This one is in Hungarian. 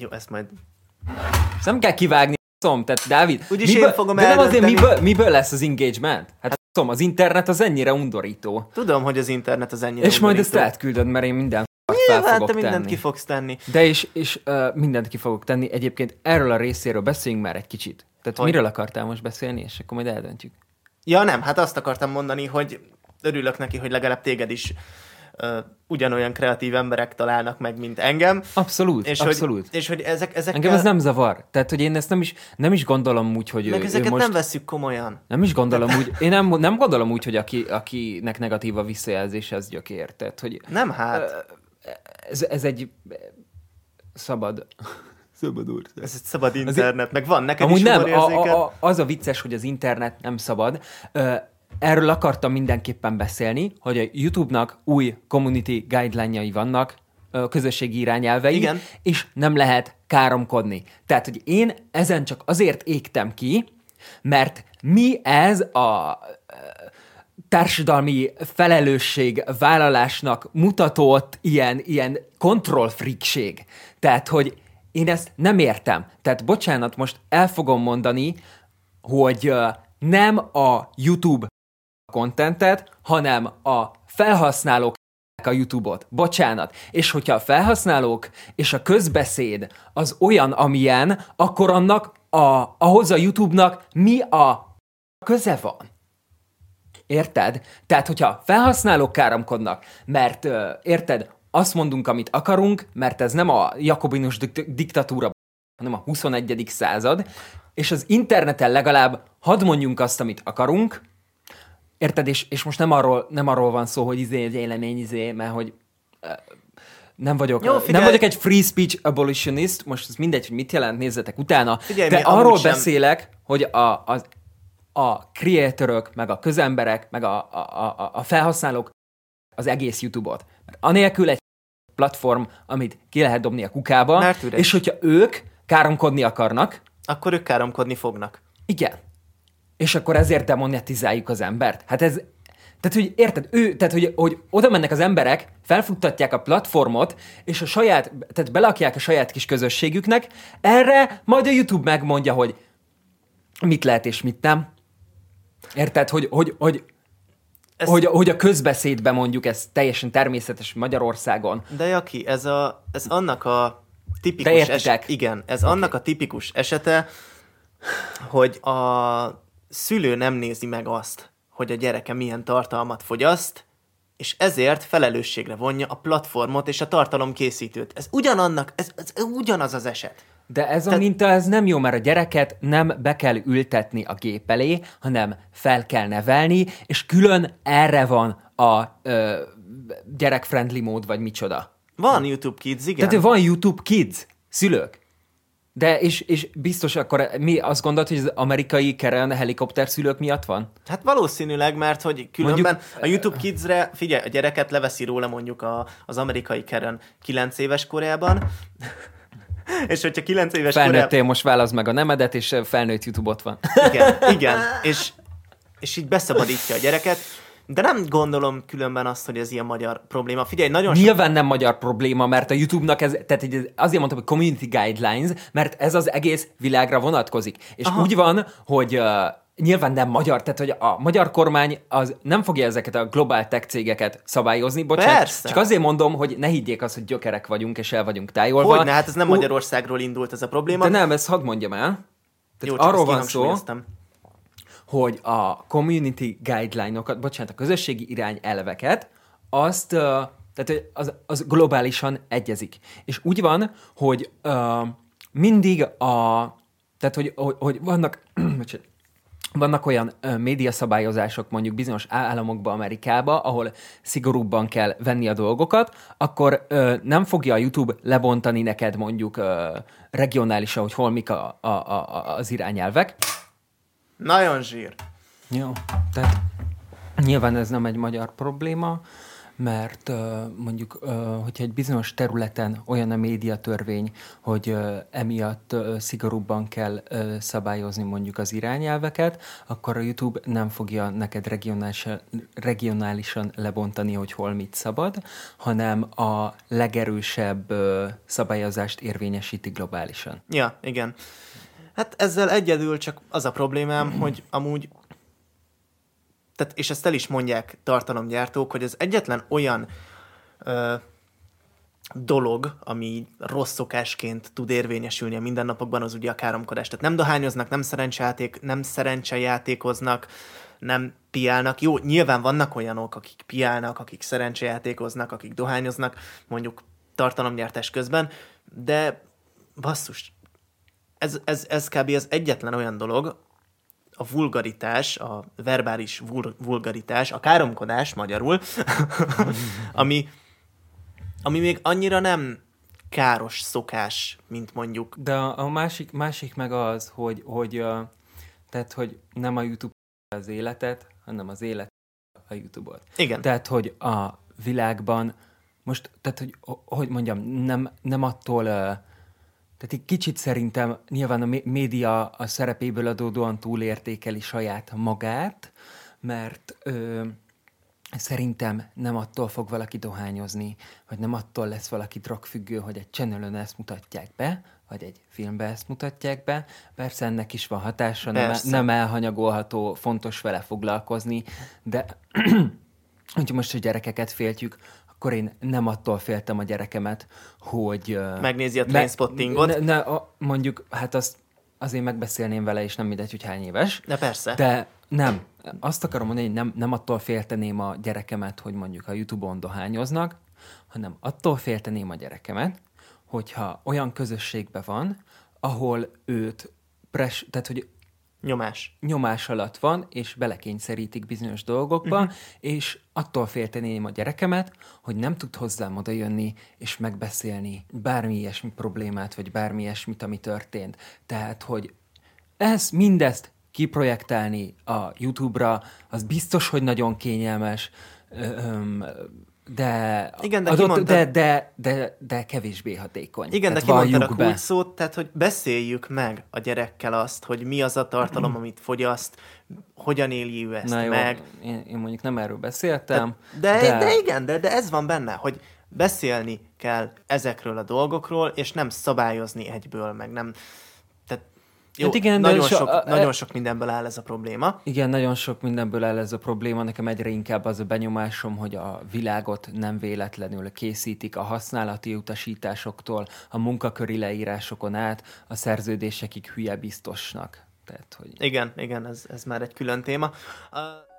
Jó, ezt majd... Ezt nem kell kivágni, szom, tehát Dávid, Úgyis miből, én fogom de nem azért miből, miből lesz az engagement? Hát szom, az internet az ennyire undorító. Tudom, hogy az internet az ennyire És majd ezt undorító. átküldöd, mert én minden fel Nyilván fogok te mindent tenni. ki fogsz tenni. De és, és uh, mindent ki fogok tenni. Egyébként erről a részéről beszéljünk már egy kicsit. Tehát Hogy? miről akartál most beszélni, és akkor majd eldöntjük. Ja nem, hát azt akartam mondani, hogy örülök neki, hogy legalább téged is ugyanolyan kreatív emberek találnak meg, mint engem. Abszolút, És abszolút. Hogy, és hogy ezek, ezekkel... Engem ez nem zavar. Tehát, hogy én ezt nem is, nem is gondolom úgy, hogy Meg ő, ő ezeket most... nem vesszük komolyan. Nem is gondolom úgy, én nem, nem gondolom úgy, hogy aki, akinek negatív a visszajelzés, az gyökér. Tehát, hogy Nem hát. ez, ez egy szabad... Szabad ország. Ez egy szabad internet, meg van neked Amúgy is nem, a, a, a, az a vicces, hogy az internet nem szabad. Ö, Erről akartam mindenképpen beszélni, hogy a YouTube-nak új community guideline-jai vannak, közösségi irányelvei, Igen. és nem lehet káromkodni. Tehát, hogy én ezen csak azért égtem ki, mert mi ez a társadalmi felelősség vállalásnak mutatott ilyen, ilyen kontrollfrikség. Tehát, hogy én ezt nem értem. Tehát, bocsánat, most el fogom mondani, hogy nem a YouTube kontentet, hanem a felhasználók a YouTube-ot. Bocsánat. És hogyha a felhasználók és a közbeszéd az olyan, amilyen, akkor annak a, ahhoz a YouTube-nak mi a köze van? Érted? Tehát, hogyha felhasználók káromkodnak, mert ö, érted, azt mondunk, amit akarunk, mert ez nem a jakobinus dik- diktatúra, hanem a 21. század, és az interneten legalább hadd mondjunk azt, amit akarunk, érted? És, és most nem arról, nem arról van szó, hogy izé, egy vélemény, izé, mert hogy nem vagyok, Jó, figyelj. nem vagyok egy free speech abolitionist, most ez mindegy, hogy mit jelent, nézzetek utána, Figyelj, de arról sem- beszélek, hogy a, az, a creatorök, meg a közemberek, meg a, a, a, a felhasználók az egész YouTube-ot. Mert anélkül egy platform, amit ki lehet dobni a kukába, és hogyha ők káromkodni akarnak, Akkor ők káromkodni fognak. igen. És akkor ezért demonetizáljuk az embert. Hát ez... Tehát, hogy érted, ő, tehát, hogy, hogy oda mennek az emberek, felfuttatják a platformot, és a saját, tehát belakják a saját kis közösségüknek, erre majd a YouTube megmondja, hogy mit lehet és mit nem. Érted, hogy, hogy, hogy, Ez- hogy, hogy a közbeszédben mondjuk ez teljesen természetes Magyarországon. De Jaki, ez, a, ez annak a tipikus eset, igen, ez okay. annak a tipikus esete, hogy a szülő nem nézi meg azt, hogy a gyereke milyen tartalmat fogyaszt, és ezért felelősségre vonja a platformot és a tartalomkészítőt. Ez ugyanannak, ez, ez ugyanaz az eset. De ez a Tehát- minta, ez nem jó, mert a gyereket nem be kell ültetni a gép elé, hanem fel kell nevelni, és külön erre van a ö, gyerek-friendly mód, vagy micsoda. Van YouTube Kids, igen. Tehát van YouTube Kids, szülők. De és, és biztos akkor mi azt gondolod, hogy az amerikai Karen helikopter szülők miatt van? Hát valószínűleg, mert hogy különben Mondjuk- a YouTube Kidsre, figyelj, a gyereket leveszi róla mondjuk a, az amerikai Karen 9 éves korában, és hogyha 9 éves korában... Felnőttél, most válasz meg a nemedet, és felnőtt YouTube-ot van. Igen, igen, és, és így beszabadítja a gyereket, de nem gondolom különben azt, hogy ez ilyen magyar probléma. Figyelj, nagyon sok... Nyilván nem magyar probléma, mert a YouTube-nak ez, tehát azért mondtam, hogy community guidelines, mert ez az egész világra vonatkozik. És Aha. úgy van, hogy uh, nyilván nem magyar, tehát hogy a magyar kormány az nem fogja ezeket a globál tech cégeket szabályozni, bocsánat. Persze. Csak azért mondom, hogy ne higgyék azt, hogy gyökerek vagyunk, és el vagyunk tájolva. Hogyne, hát ez nem Ú, Magyarországról indult ez a probléma. De nem, ezt hadd mondjam el. Tehát Jó, arról van szó. Hogy a community guideline-okat, bocsánat, a közösségi irányelveket, azt, uh, tehát az, az globálisan egyezik. És úgy van, hogy mindig a, tehát hogy, hogy, hogy vannak, vannak olyan ö, médiaszabályozások mondjuk bizonyos államokban, Amerikába, ahol szigorúbban kell venni a dolgokat, akkor ö, nem fogja a YouTube lebontani neked mondjuk ö, regionálisan, hogy hol mik a, a, a, az irányelvek, Nagyon zsír. jó. Tehát nyilván ez nem egy magyar probléma. mert mondjuk, hogyha egy bizonyos területen olyan a médiatörvény, hogy emiatt szigorúbban kell szabályozni mondjuk az irányelveket, akkor a YouTube nem fogja neked regionálisan, regionálisan lebontani, hogy hol mit szabad, hanem a legerősebb szabályozást érvényesíti globálisan. Ja, igen. Hát ezzel egyedül csak az a problémám, hogy amúgy tehát, és ezt el is mondják tartalomgyártók, hogy ez egyetlen olyan ö, dolog, ami rossz szokásként tud érvényesülni a mindennapokban, az ugye a káromkodás. Tehát nem dohányoznak, nem szerencsejáték, nem szerencsejátékoznak, nem piálnak. Jó, nyilván vannak olyanok, akik piálnak, akik szerencsejátékoznak, akik dohányoznak, mondjuk tartalomgyártás közben, de basszus, ez, ez, ez kb. az egyetlen olyan dolog, a vulgaritás, a verbális vul- vulgaritás, a káromkodás magyarul, ami, ami még annyira nem káros szokás, mint mondjuk. De a, a másik, másik meg az, hogy, hogy, a, tehát, hogy nem a YouTube az életet, hanem az élet a YouTube-ot. Igen. Tehát, hogy a világban most, tehát, hogy, hogy mondjam, nem, nem attól tehát egy kicsit szerintem nyilván a média a szerepéből adódóan túlértékeli saját magát, mert ö, szerintem nem attól fog valaki dohányozni, vagy nem attól lesz valaki drogfüggő, hogy egy channelön ezt mutatják be, vagy egy filmbe ezt mutatják be. Persze ennek is van hatása, nem, nem elhanyagolható, fontos vele foglalkozni, de hogyha most a gyerekeket féltjük, akkor én nem attól féltem a gyerekemet, hogy... Megnézi a Trainspottingot. Ne, ne, a, mondjuk, hát azt azért megbeszélném vele, és nem mindegy, hogy hány éves. De persze. De nem. Azt akarom mondani, hogy nem, nem attól félteném a gyerekemet, hogy mondjuk a YouTube-on dohányoznak, hanem attól félteném a gyerekemet, hogyha olyan közösségben van, ahol őt pres, tehát hogy Nyomás. Nyomás alatt van, és belekényszerítik bizonyos dolgokba, uh-huh. és attól félteném a gyerekemet, hogy nem tud hozzám oda jönni, és megbeszélni bármi ilyesmi problémát, vagy bármi ilyesmit, ami történt. Tehát, hogy ez mindezt kiprojektálni a YouTube-ra, az biztos, hogy nagyon kényelmes, de, Igen, de, adott, kimondtad... de, de, de, de kevésbé hatékony. Igen, tehát de kimondtad a kulcs szót, tehát hogy beszéljük meg a gyerekkel azt, hogy mi az a tartalom, amit fogyaszt, hogyan éli ő ezt Na jó, meg. Én, én mondjuk nem erről beszéltem. De, de, de... de igen, de, de ez van benne, hogy beszélni kell ezekről a dolgokról, és nem szabályozni egyből, meg nem jó, hát igen, nagyon, so, sok, a, nagyon sok mindenből áll ez a probléma. Igen, nagyon sok mindenből áll ez a probléma. Nekem egyre inkább az a benyomásom, hogy a világot nem véletlenül készítik a használati utasításoktól, a munkaköri leírásokon át, a szerződésekig hülye biztosnak. Tehát, hogy... Igen, igen, ez, ez már egy külön téma. Uh...